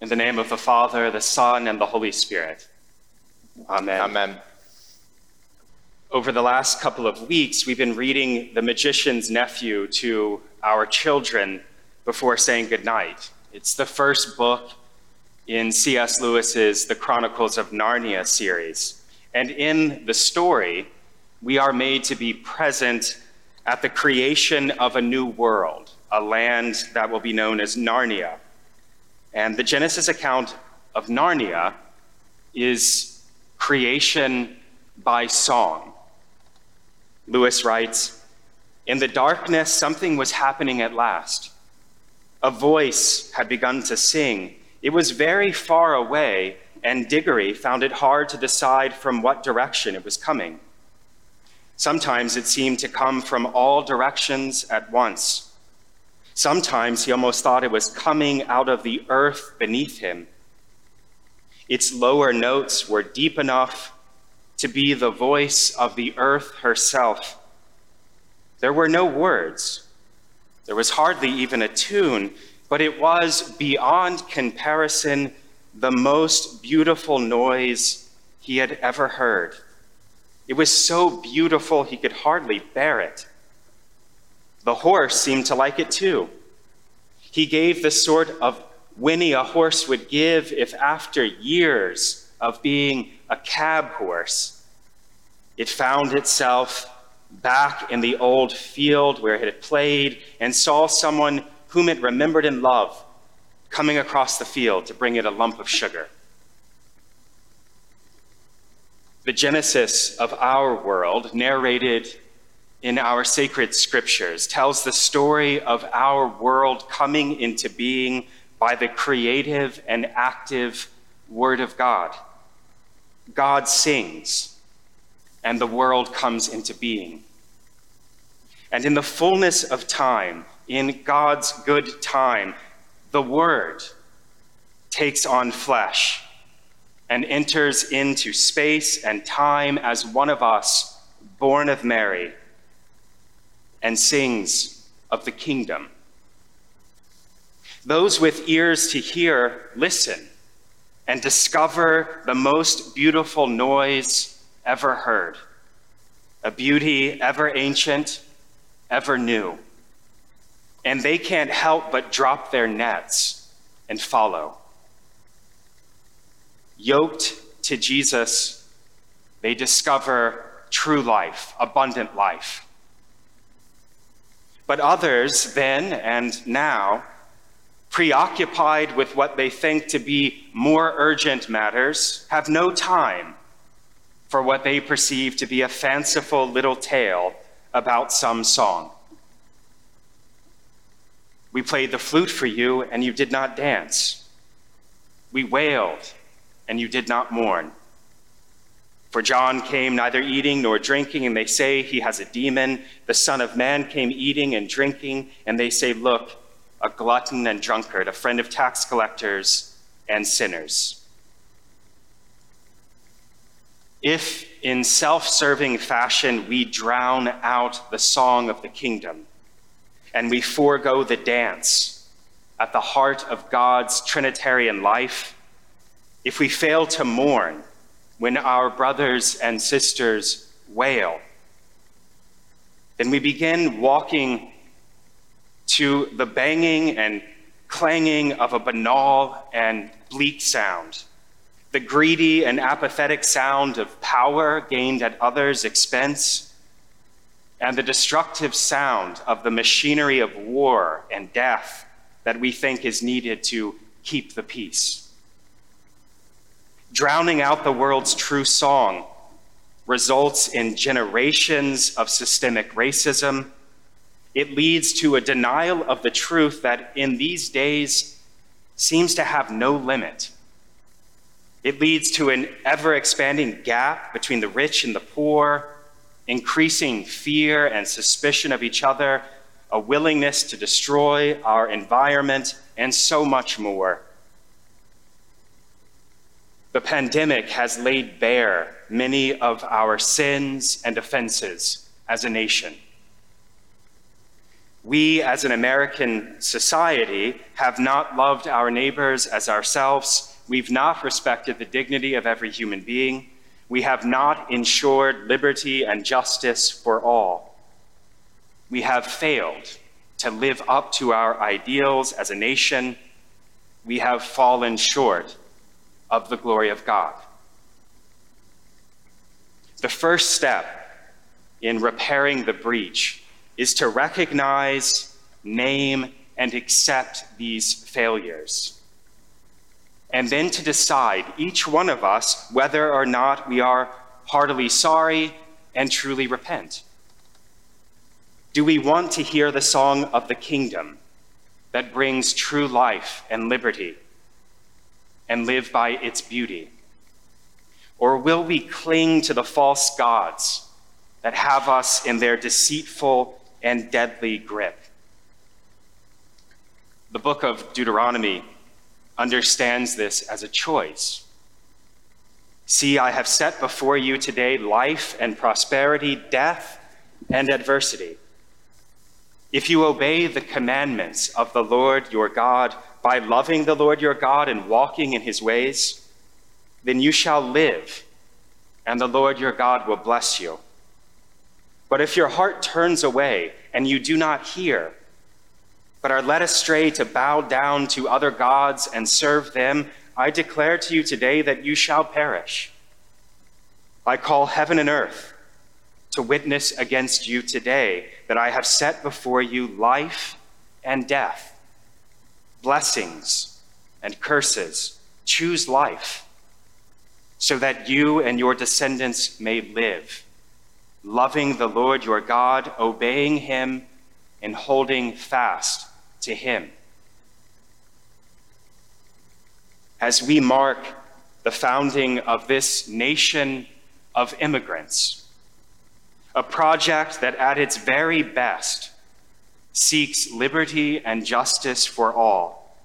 In the name of the Father, the Son, and the Holy Spirit. Amen. Amen. Over the last couple of weeks, we've been reading The Magician's Nephew to our children before saying goodnight. It's the first book in C.S. Lewis's The Chronicles of Narnia series. And in the story, we are made to be present at the creation of a new world, a land that will be known as Narnia. And the Genesis account of Narnia is creation by song. Lewis writes In the darkness, something was happening at last. A voice had begun to sing. It was very far away, and Diggory found it hard to decide from what direction it was coming. Sometimes it seemed to come from all directions at once. Sometimes he almost thought it was coming out of the earth beneath him. Its lower notes were deep enough to be the voice of the earth herself. There were no words. There was hardly even a tune, but it was beyond comparison the most beautiful noise he had ever heard. It was so beautiful he could hardly bear it. The horse seemed to like it too. He gave the sort of whinny a horse would give if, after years of being a cab horse, it found itself back in the old field where it had played and saw someone whom it remembered and loved coming across the field to bring it a lump of sugar. The genesis of our world, narrated in our sacred scriptures tells the story of our world coming into being by the creative and active Word of God. God sings, and the world comes into being. And in the fullness of time, in God's good time, the Word takes on flesh and enters into space and time as one of us, born of Mary and sings of the kingdom. Those with ears to hear, listen and discover the most beautiful noise ever heard, a beauty ever ancient, ever new. And they can't help but drop their nets and follow. Yoked to Jesus, they discover true life, abundant life. But others, then and now, preoccupied with what they think to be more urgent matters, have no time for what they perceive to be a fanciful little tale about some song. We played the flute for you, and you did not dance. We wailed, and you did not mourn. For John came neither eating nor drinking, and they say he has a demon. The Son of Man came eating and drinking, and they say, Look, a glutton and drunkard, a friend of tax collectors and sinners. If in self serving fashion we drown out the song of the kingdom and we forego the dance at the heart of God's Trinitarian life, if we fail to mourn, when our brothers and sisters wail. Then we begin walking to the banging and clanging of a banal and bleak sound, the greedy and apathetic sound of power gained at others' expense, and the destructive sound of the machinery of war and death that we think is needed to keep the peace drowning out the world's true song results in generations of systemic racism. It leads to a denial of the truth that in these days seems to have no limit. It leads to an ever expanding gap between the rich and the poor, increasing fear and suspicion of each other, a willingness to destroy our environment, and so much more. The pandemic has laid bare many of our sins and offenses as a nation. We, as an American society, have not loved our neighbors as ourselves. We've not respected the dignity of every human being. We have not ensured liberty and justice for all. We have failed to live up to our ideals as a nation. We have fallen short of the glory of God. The first step in repairing the breach is to recognize, name, and accept these failures. And then to decide, each one of us, whether or not we are heartily sorry and truly repent. Do we want to hear the song of the kingdom that brings true life and liberty and live by its beauty? Or will we cling to the false gods that have us in their deceitful and deadly grip? The book of Deuteronomy understands this as a choice. See, I have set before you today life and prosperity, death and adversity. If you obey the commandments of the Lord your God by loving the Lord your God and walking in his ways, then you shall live, and the Lord your God will bless you. But if your heart turns away and you do not hear, but are led astray to bow down to other gods and serve them, I declare to you today that you shall perish. I call heaven and earth to witness against you today that I have set before you life and death, blessings and curses. Choose life so that you and your descendants may live, loving the Lord your God, obeying him, and holding fast to him. As we mark the founding of this nation of immigrants, a project that at its very best seeks liberty and justice for all.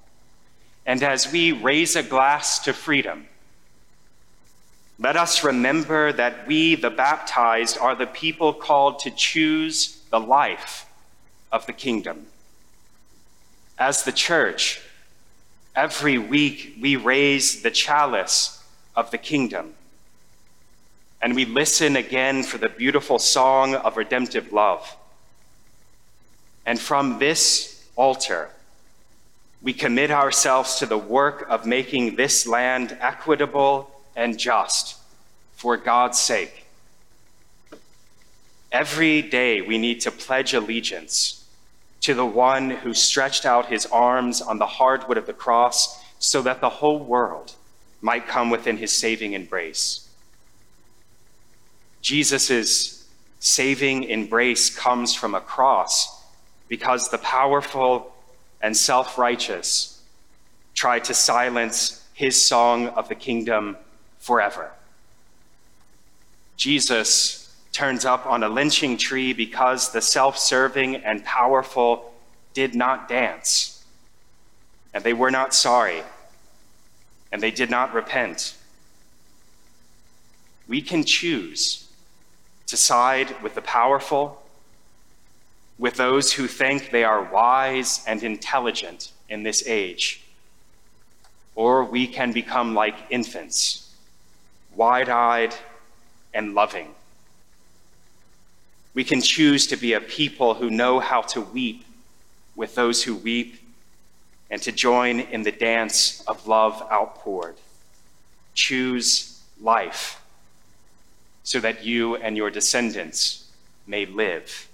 And as we raise a glass to freedom, let us remember that we, the baptized, are the people called to choose the life of the kingdom. As the church, every week we raise the chalice of the kingdom and we listen again for the beautiful song of redemptive love. And from this altar, we commit ourselves to the work of making this land equitable and just for God's sake. Every day we need to pledge allegiance to the one who stretched out his arms on the hardwood of the cross so that the whole world might come within his saving embrace. Jesus' saving embrace comes from a cross because the powerful and self righteous try to silence his song of the kingdom forever. Jesus turns up on a lynching tree because the self serving and powerful did not dance, and they were not sorry, and they did not repent. We can choose to side with the powerful, with those who think they are wise and intelligent in this age. Or we can become like infants, wide eyed and loving. We can choose to be a people who know how to weep with those who weep and to join in the dance of love outpoured. Choose life so that you and your descendants may live.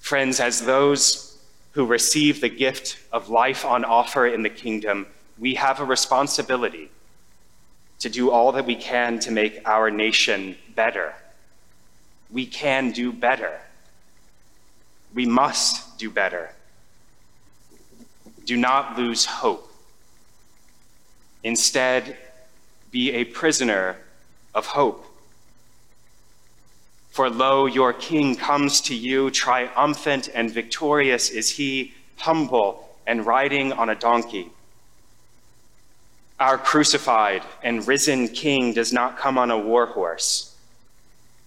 Friends, as those who receive the gift of life on offer in the kingdom, we have a responsibility to do all that we can to make our nation better. We can do better. We must do better. Do not lose hope. Instead, be a prisoner of hope. For lo, your king comes to you, triumphant and victorious is he, humble and riding on a donkey. Our crucified and risen king does not come on a war horse.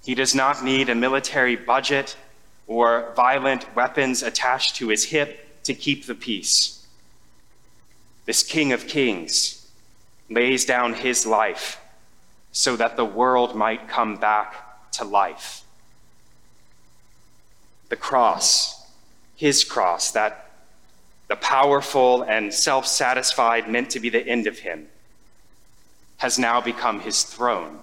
He does not need a military budget or violent weapons attached to his hip to keep the peace. This King of Kings lays down his life so that the world might come back to life. The cross, his cross, that the powerful and self satisfied meant to be the end of him, has now become his throne.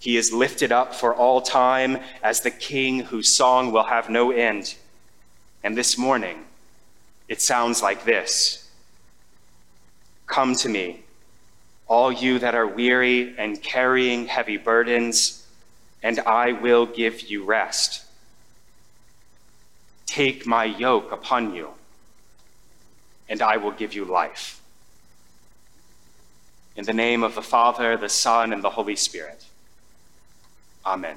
He is lifted up for all time as the king whose song will have no end. And this morning, it sounds like this Come to me all you that are weary and carrying heavy burdens, and I will give you rest. Take my yoke upon you, and I will give you life. In the name of the Father, the Son, and the Holy Spirit. Amen.